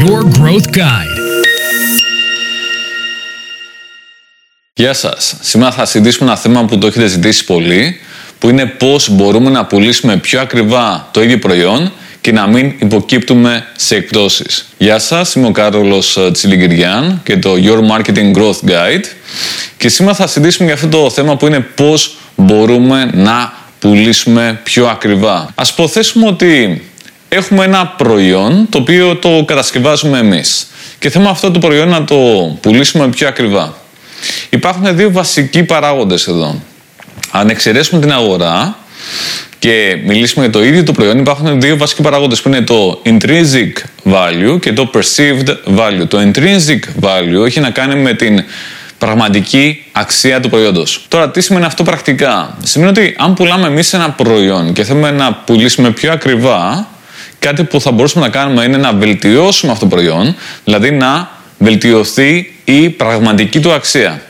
Your Growth Guide. Γεια σας. Σήμερα θα συζητήσουμε ένα θέμα που το έχετε ζητήσει πολύ, που είναι πώς μπορούμε να πουλήσουμε πιο ακριβά το ίδιο προϊόν και να μην υποκύπτουμε σε εκπτώσεις. Γεια σας, είμαι ο Κάρολος Τσιλιγκυριάν και το Your Marketing Growth Guide και σήμερα θα συζητήσουμε για αυτό το θέμα που είναι πώς μπορούμε να πουλήσουμε πιο ακριβά. Ας προθέσουμε ότι έχουμε ένα προϊόν το οποίο το κατασκευάζουμε εμείς και θέλουμε αυτό το προϊόν να το πουλήσουμε πιο ακριβά. Υπάρχουν δύο βασικοί παράγοντες εδώ. Αν εξαιρέσουμε την αγορά και μιλήσουμε για το ίδιο το προϊόν, υπάρχουν δύο βασικοί παράγοντες που είναι το intrinsic value και το perceived value. Το intrinsic value έχει να κάνει με την πραγματική αξία του προϊόντος. Τώρα, τι σημαίνει αυτό πρακτικά; Σημαίνει ότι αν πουλάμε εμείς ένα προϊόν και θέλουμε να πουλήσουμε πιο ακριβά, κάτι που θα μπορούσαμε να κάνουμε είναι να βελτιώσουμε αυτό το προϊόν, δηλαδή να βελτιωθεί η πραγματική του αξία.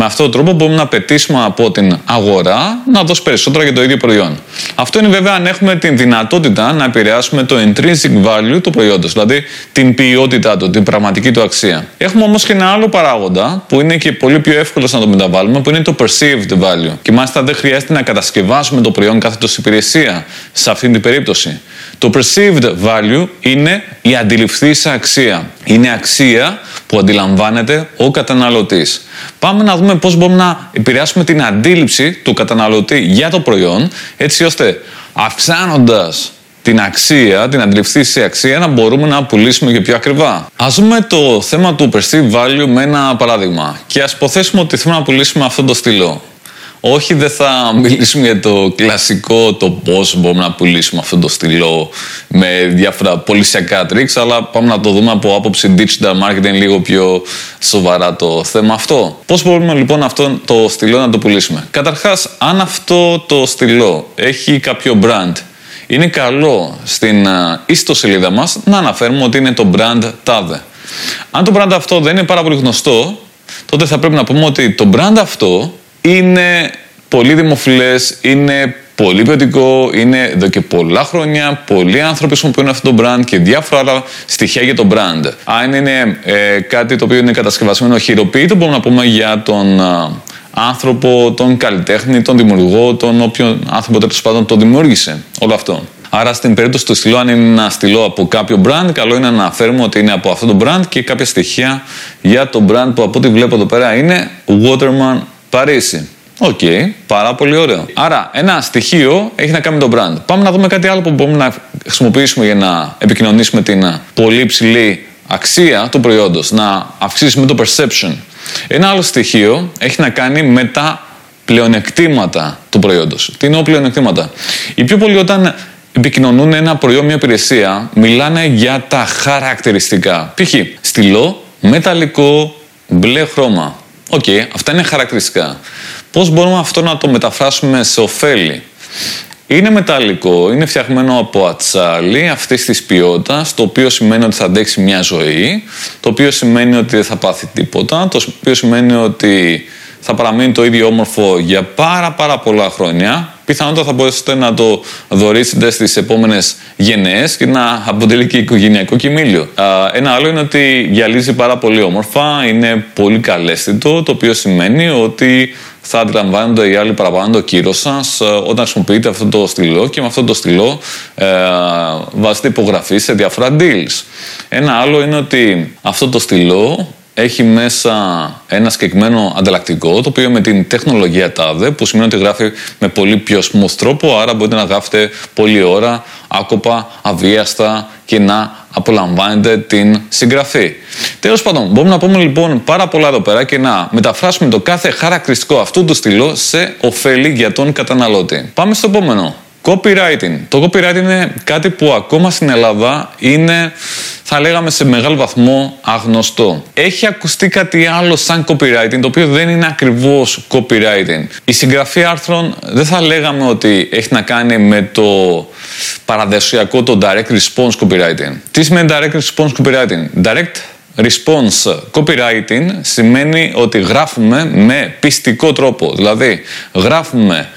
Με αυτόν τον τρόπο μπορούμε να απαιτήσουμε από την αγορά να δώσει περισσότερα για το ίδιο προϊόν. Αυτό είναι βέβαια αν έχουμε την δυνατότητα να επηρεάσουμε το intrinsic value του προϊόντος, δηλαδή την ποιότητά του, την πραγματική του αξία. Έχουμε όμως και ένα άλλο παράγοντα που είναι και πολύ πιο εύκολο να το μεταβάλουμε, που είναι το perceived value. Και μάλιστα δεν χρειάζεται να κατασκευάσουμε το προϊόν κάθε τόσο υπηρεσία σε αυτή την περίπτωση. Το perceived value είναι η αντιληφθήσα αξία. Είναι αξία που αντιλαμβάνεται ο καταναλωτής. Πάμε να δούμε πώς μπορούμε να επηρεάσουμε την αντίληψη του καταναλωτή για το προϊόν, έτσι ώστε αυξάνοντας την αξία, την αντιληφθήση αξία, να μπορούμε να πουλήσουμε και πιο ακριβά. Ας δούμε το θέμα του perceived value με ένα παράδειγμα. Και ας υποθέσουμε ότι θέλουμε να πουλήσουμε αυτό το στυλό. Όχι, δεν θα μιλήσουμε για το κλασικό, το πώ μπορούμε να πουλήσουμε αυτό το στυλό με διάφορα πολυσιακά tricks, αλλά πάμε να το δούμε από άποψη digital marketing λίγο πιο σοβαρά το θέμα αυτό. Πώς μπορούμε λοιπόν αυτό το στυλό να το πουλήσουμε; Καταρχάς, αν αυτό το στυλό έχει κάποιο brand, είναι καλό στην ιστοσελίδα μας να αναφέρουμε ότι είναι το brand TADE. Αν το brand αυτό δεν είναι πάρα πολύ γνωστό, τότε θα πρέπει να πούμε ότι το brand αυτό είναι πολύ δημοφιλές, είναι πολύ ποιοτικό, είναι εδώ και πολλά χρόνια. Πολλοί άνθρωποι χρησιμοποιούν αυτό το brand και διάφορα άλλα στοιχεία για το brand. Αν είναι ε, κάτι το οποίο είναι κατασκευασμένο χειροποίητο, μπορούμε να πούμε για τον άνθρωπο, τον καλλιτέχνη, τον δημιουργό, τον όποιον άνθρωπο τέλος πάντων το δημιούργησε. Όλο αυτό. Άρα στην περίπτωση του στυλού, αν είναι ένα στυλό από κάποιο brand, καλό είναι να αναφέρουμε ότι είναι από αυτό το brand και κάποια στοιχεία για το brand που από ό,τι βλέπω εδώ πέρα είναι Waterman Παρίσι. OK, okay, πάρα πολύ ωραίο. Άρα, ένα στοιχείο έχει να κάνει με το brand. Πάμε να δούμε κάτι άλλο που μπορούμε να χρησιμοποιήσουμε για να επικοινωνήσουμε την πολύ υψηλή αξία του προϊόντος, να αυξήσουμε το perception. Ένα άλλο στοιχείο έχει να κάνει με τα πλεονεκτήματα του προϊόντος. Τι είναι πλεονεκτήματα; Οι πιο πολλοί όταν επικοινωνούν ένα προϊόν, μια υπηρεσία, μιλάνε για τα χαρακτηριστικά. Π.χ. στυλό, μεταλλικό, μπλε χρώμα. OK, okay, αυτά είναι χαρακτηριστικά. Πώς μπορούμε αυτό να το μεταφράσουμε σε οφέλη; Είναι μεταλλικό, είναι φτιαγμένο από ατσάλι αυτής της ποιότητας, το οποίο σημαίνει ότι θα αντέξει μια ζωή, το οποίο σημαίνει ότι δεν θα πάθει τίποτα, το οποίο σημαίνει ότι θα παραμείνει το ίδιο όμορφο για πάρα πάρα πολλά χρόνια. Πιθανότατα θα μπορέσετε να το δωρήσετε στις επόμενες γενιές και να αποτελεί και οικογενειακό κειμήλιο. Ένα άλλο είναι ότι γυαλίζει πάρα πολύ όμορφα, είναι πολύ καλέσθητο, το οποίο σημαίνει ότι θα αντιλαμβάνονται οι άλλοι παραπάνω το κύριο σας ε, όταν χρησιμοποιείτε αυτό το στυλό και με αυτό το στυλό ε, βάζετε υπογραφή σε διάφορα deals. Ένα άλλο είναι ότι αυτό το στυλό έχει μέσα ένα συγκεκριμένο ανταλλακτικό, το οποίο με την τεχνολογία TADE, που σημαίνει ότι γράφει με πολύ πιο smooth τρόπο, άρα μπορείτε να γράφετε πολλή ώρα, άκοπα, αβίαστα και να απολαμβάνετε την συγγραφή. Τέλος πάντων, μπορούμε να πούμε λοιπόν πάρα πολλά εδώ πέρα και να μεταφράσουμε το κάθε χαρακτηριστικό αυτού του στυλού σε ωφέλη για τον καταναλώτη. Πάμε στο επόμενο. Copywriting. Το copywriting είναι κάτι που ακόμα στην Ελλάδα είναι, θα λέγαμε, σε μεγάλο βαθμό αγνωστό. Έχει ακουστεί κάτι άλλο σαν copywriting, το οποίο δεν είναι ακριβώς copywriting. Η συγγραφή άρθρων δεν θα λέγαμε ότι έχει να κάνει με το παραδοσιακό, το direct response copywriting. Τι σημαίνει direct response copywriting? Direct response copywriting σημαίνει ότι γράφουμε με πιστικό τρόπο. Δηλαδή, γράφουμε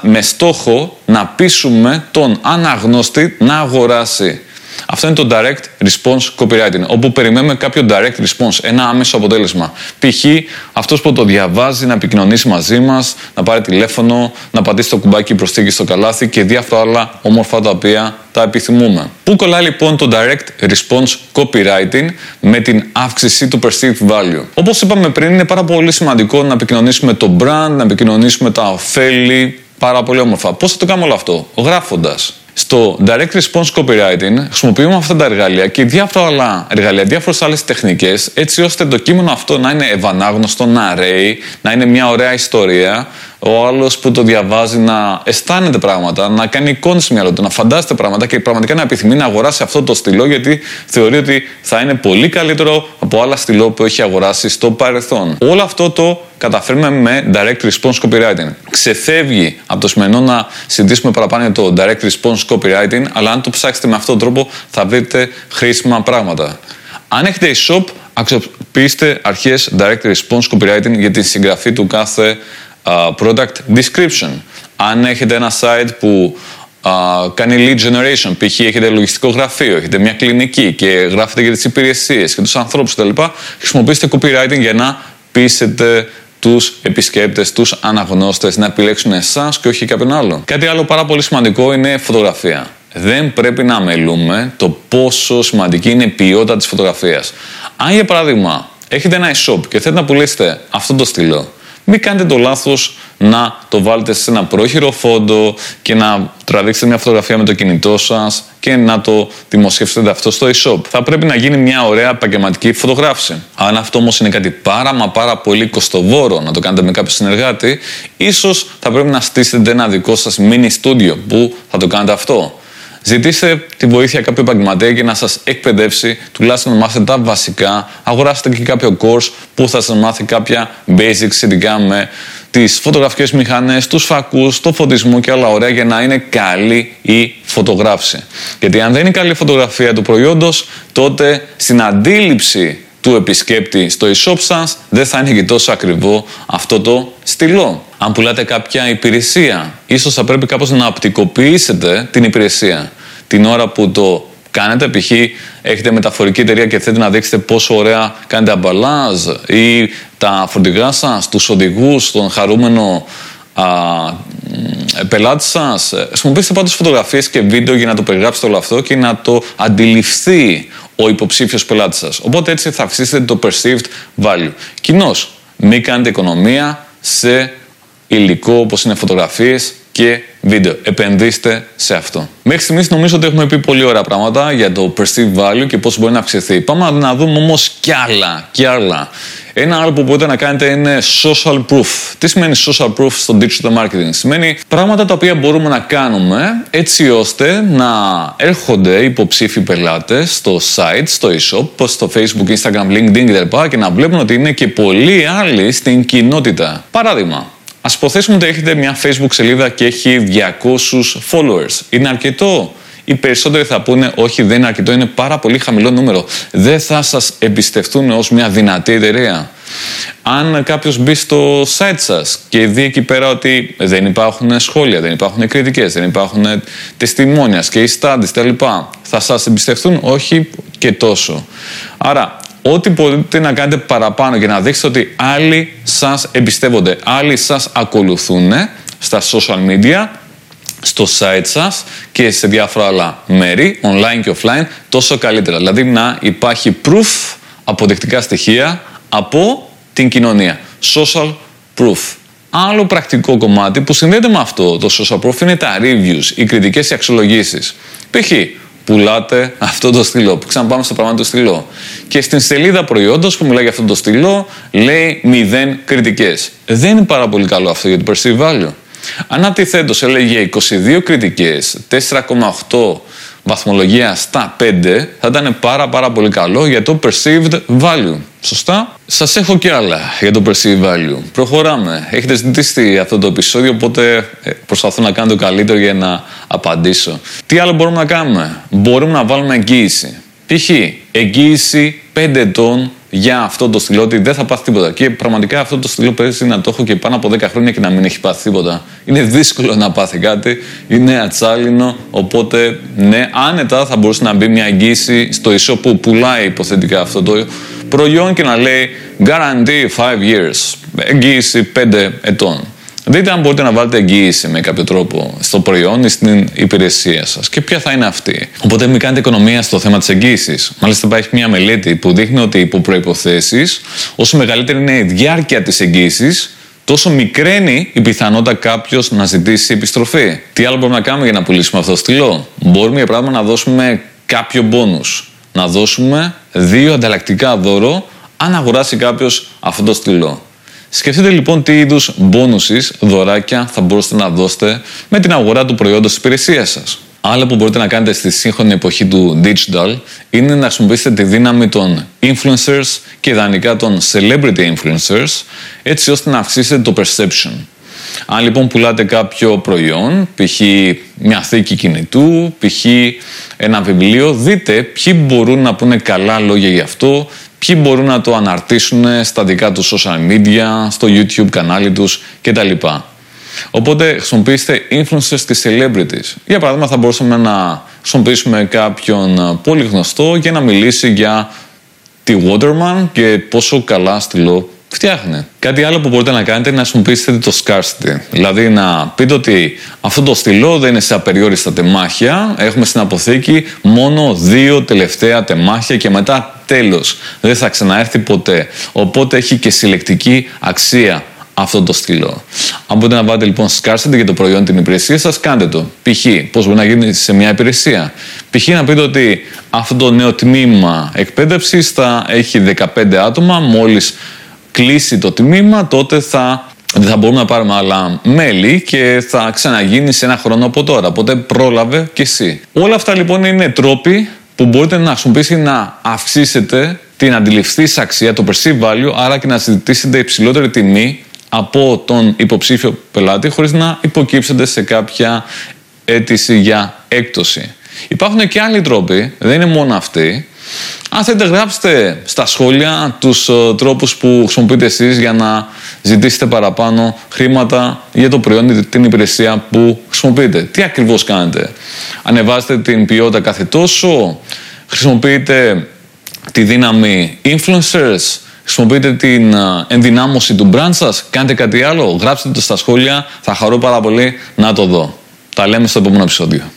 με στόχο να πείσουμε τον αναγνώστη να αγοράσει. Αυτό είναι το direct response copywriting, όπου περιμένουμε κάποιο direct response, ένα άμεσο αποτέλεσμα. Π.χ. αυτός που το διαβάζει να επικοινωνήσει μαζί μας, να πάρει τηλέφωνο, να πατήσει το κουμπάκι προσθήκη στο καλάθι και διάφορα άλλα όμορφα τα οποία τα επιθυμούμε. Πού κολλάει λοιπόν το direct response copywriting με την αύξηση του perceived value; Όπως είπαμε πριν, είναι πάρα πολύ σημαντικό να επικοινωνήσουμε το brand, να επικοινωνήσουμε τα ωφέλη, πάρα πολύ όμορφα. Πώς θα το κάνουμε όλο αυτό, γράφοντας. Στο Direct Response Copywriting χρησιμοποιούμε αυτά τα εργαλεία και διάφορα άλλα εργαλεία, διάφορες άλλες τεχνικές, έτσι ώστε το κείμενο αυτό να είναι ευανάγνωστο, να ρέει, να είναι μια ωραία ιστορία. Ο άλλος που το διαβάζει να αισθάνεται πράγματα, να κάνει εικόνες στο μυαλό του, να φαντάζεται πράγματα και πραγματικά να επιθυμεί να αγοράσει αυτό το στυλό γιατί θεωρεί ότι θα είναι πολύ καλύτερο από άλλα στυλό που έχει αγοράσει στο παρελθόν. Όλο αυτό το καταφέρουμε με direct response copywriting. Ξεφεύγει από το σημερινό να συζητήσουμε παραπάνω για το direct response copywriting, αλλά αν το ψάξετε με αυτόν τον τρόπο θα βρείτε χρήσιμα πράγματα. Αν έχετε e-shop, αξιοποιήστε αρχές direct response copywriting για τη συγγραφή του κάθε uh, product description. Αν έχετε ένα site που uh, κάνει lead generation, π.χ. έχετε λογιστικό γραφείο, έχετε μια κλινική και γράφετε για τις υπηρεσίες και τους ανθρώπους κτλ. Χρησιμοποιήστε copywriting για να πείσετε τους επισκέπτες, τους αναγνώστες να επιλέξουν εσάς και όχι κάποιον άλλο. Κάτι άλλο πάρα πολύ σημαντικό είναι φωτογραφία. Δεν πρέπει να αμελούμε το πόσο σημαντική είναι η ποιότητα της φωτογραφίας. Αν για παράδειγμα έχετε ένα e-shop και θέλετε να πουλήσετε αυτό το στυλό, μην κάνετε το λάθος να το βάλετε σε ένα πρόχειρο φόντο και να τραβήξετε μια φωτογραφία με το κινητό σας και να το δημοσιεύσετε αυτό στο e-shop. Θα πρέπει να γίνει μια ωραία επαγγελματική φωτογράφηση. Αν αυτό όμως είναι κάτι πάρα μα πάρα πολύ κοστοβόρο να το κάνετε με κάποιο συνεργάτη, ίσως θα πρέπει να στήσετε ένα δικό σας mini studio που θα το κάνετε αυτό; Ζητήστε τη βοήθεια κάποιου επαγγελματία για να σας εκπαιδεύσει, τουλάχιστον να μάθετε τα βασικά. Αγοράστε και κάποιο course που θα σας μάθει κάποια basics σχετικά με τις φωτογραφικές μηχανές, τους φακούς, το φωτισμό και άλλα ωραία για να είναι καλή η φωτογράφηση. Γιατί αν δεν είναι καλή η φωτογραφία του προϊόντος, τότε στην αντίληψη του επισκέπτη στο e-shop σας δεν θα είναι και τόσο ακριβό αυτό το στυλό. Αν πουλάτε κάποια υπηρεσία, ίσως θα πρέπει κάπως να απτικοποιήσετε την υπηρεσία. Την ώρα που το κάνετε, π.χ. έχετε μεταφορική εταιρεία και θέλετε να δείξετε πόσο ωραία κάνετε αμπαλάζ ή τα φορτηγά σας, τους οδηγούς, τον χαρούμενο α, πελάτη σας. Χρησιμοποιήστε πάντως φωτογραφίες και βίντεο για να το περιγράψετε όλο αυτό και να το αντιληφθεί ο υποψήφιος πελάτης σας. Οπότε έτσι θα αυξήσετε το perceived value. Κοινώς, μην κάνετε οικονομία σε υλικό όπως είναι φωτογραφίες και βίντεο. Επενδύστε σε αυτό. Μέχρι στιγμής νομίζω ότι έχουμε πει πολύ ωραία πράγματα για το perceived value και πώς μπορεί να αυξηθεί. Πάμε να δούμε όμως κι άλλα, κι άλλα. Ένα άλλο που μπορείτε να κάνετε είναι social proof. Τι σημαίνει social proof στο digital marketing; Σημαίνει πράγματα τα οποία μπορούμε να κάνουμε έτσι ώστε να έρχονται υποψήφοι πελάτες στο site, στο e-shop, στο facebook, instagram, linkedin κτλ. και να βλέπουν ότι είναι και πολλοί άλλοι στην κοινότητα. Παράδειγμα, Α υποθέσουμε ότι έχετε μια Facebook σελίδα και έχει 200 followers. Είναι αρκετό; Οι περισσότεροι θα πούνε όχι δεν είναι αρκετό, είναι πάρα πολύ χαμηλό νούμερο. Δεν θα σας εμπιστευτούν ως μια δυνατή εταιρεία. Αν κάποιος μπει στο site σας και δει εκεί πέρα ότι δεν υπάρχουν σχόλια, δεν υπάρχουν κριτικές, δεν υπάρχουν τεστιμόνια και studies κτλ. Θα σας εμπιστευτούν; Όχι και τόσο. Άρα ό,τι μπορείτε να κάνετε παραπάνω για να δείξετε ότι άλλοι σας εμπιστεύονται, άλλοι σας ακολουθούν στα social media, στο site σας και σε διάφορα άλλα μέρη, online και offline, τόσο καλύτερα. Δηλαδή να υπάρχει proof, αποδεικτικά στοιχεία από την κοινωνία. Social proof. Άλλο πρακτικό κομμάτι που συνδέεται με αυτό το social proof είναι τα reviews, οι κριτικές οι αξιολογήσεις. Π.χ πουλάτε αυτό το στυλό. Που ξαναπάμε στο πράγμα του στυλό. Και στην σελίδα προϊόντος που μιλάει για αυτό το στυλό λέει μηδέν κριτικές. Δεν είναι πάρα πολύ καλό αυτό για το perceived value. Αν αντιθέτω έλεγε 22 κριτικές, 4,8 βαθμολογία στα 5 θα ήταν πάρα πάρα πολύ καλό για το perceived value. Σωστά; Σας έχω και άλλα για το perceived value. Προχωράμε. Έχετε ζητήσει αυτό το επεισόδιο, οπότε ε, προσπαθώ να κάνω το καλύτερο για να απαντήσω. Τι άλλο μπορούμε να κάνουμε; Μπορούμε να βάλουμε εγγύηση. Π.χ. εγγύηση 5 ετών για αυτό το στυλό ότι δεν θα πάθει τίποτα. Και πραγματικά αυτό το στυλό παίζει να το έχω και πάνω από 10 χρόνια και να μην έχει πάθει τίποτα. Είναι δύσκολο να πάθει κάτι, είναι ατσάλινο. Οπότε, ναι, άνετα θα μπορούσε να μπει μια εγγύηση στο ισό που πουλάει υποθετικά αυτό το προϊόν και να λέει guarantee 5 years, εγγύηση 5 ετών. Δείτε αν μπορείτε να βάλετε εγγύηση με κάποιο τρόπο στο προϊόν ή στην υπηρεσία σας και ποια θα είναι αυτή. Οπότε μην κάνετε οικονομία στο θέμα της εγγύησης. Μάλιστα, υπάρχει μια μελέτη που δείχνει ότι υπό προποθέσει, όσο μεγαλύτερη είναι η διάρκεια της εγγύησης, τόσο μικραίνει η πιθανότητα κάποιος να ζητήσει επιστροφή. Τι άλλο μπορούμε να κάνουμε για να πουλήσουμε αυτό το στυλό; Μπορούμε για παράδειγμα να δώσουμε κάποιο μπόνου. Να δώσουμε δύο ανταλλακτικά δώρο αν αγοράσει κάποιος αυτό το στυλό. Σκεφτείτε λοιπόν τι είδους μπόνουσεις, δωράκια θα μπορούσατε να δώσετε με την αγορά του προϊόντος της υπηρεσίας σας. Άλλο που μπορείτε να κάνετε στη σύγχρονη εποχή του digital είναι να χρησιμοποιήσετε τη δύναμη των influencers και ιδανικά των celebrity influencers έτσι ώστε να αυξήσετε το perception. Αν λοιπόν πουλάτε κάποιο προϊόν, π.χ. μια θήκη κινητού, π.χ. ένα βιβλίο, δείτε ποιοι μπορούν να πούνε καλά λόγια γι' αυτό, ποιοι μπορούν να το αναρτήσουν στα δικά τους social media, στο YouTube κανάλι τους κτλ. Οπότε χρησιμοποιήστε influencers και celebrities. Για παράδειγμα θα μπορούσαμε να χρησιμοποιήσουμε κάποιον πολύ γνωστό για να μιλήσει για τη Waterman και πόσο καλά στυλό φτιάχνει. Κάτι άλλο που μπορείτε να κάνετε είναι να χρησιμοποιήσετε το scarcity. Δηλαδή να πείτε ότι αυτό το στυλό δεν είναι σε απεριόριστα τεμάχια. Έχουμε στην αποθήκη μόνο δύο τελευταία τεμάχια και μετά τέλος. Δεν θα ξαναέρθει ποτέ. Οπότε έχει και συλλεκτική αξία αυτό το στυλό. Αν μπορείτε να βάλετε λοιπόν scarcity για το προϊόν την υπηρεσία σας, κάντε το. Π.χ. πώς μπορεί να γίνει σε μια υπηρεσία. Π.χ. να πείτε ότι αυτό το νέο τμήμα εκπαίδευσης θα έχει 15 άτομα μόλις κλείσει το τμήμα, τότε θα, δεν θα μπορούμε να πάρουμε άλλα μέλη και θα ξαναγίνει σε ένα χρόνο από τώρα. Οπότε πρόλαβε και εσύ. Όλα αυτά λοιπόν είναι τρόποι που μπορείτε να χρησιμοποιήσετε να αυξήσετε την αντιληφθή αξία, το perceived value, άρα και να ζητήσετε υψηλότερη τιμή από τον υποψήφιο πελάτη χωρίς να υποκύψετε σε κάποια αίτηση για έκπτωση. Υπάρχουν και άλλοι τρόποι, δεν είναι μόνο αυτοί, αν θέλετε γράψτε στα σχόλια τους uh, τρόπους που χρησιμοποιείτε εσείς για να ζητήσετε παραπάνω χρήματα για το προϊόν ή την υπηρεσία που χρησιμοποιείτε. Τι ακριβώς κάνετε; Ανεβάζετε την ποιότητα κάθε τόσο, χρησιμοποιείτε τη δύναμη influencers, χρησιμοποιείτε την ενδυνάμωση του brand σας, κάντε κάτι άλλο, γράψτε το στα σχόλια, θα χαρώ πάρα πολύ να το δω. Τα λέμε στο επόμενο επεισόδιο.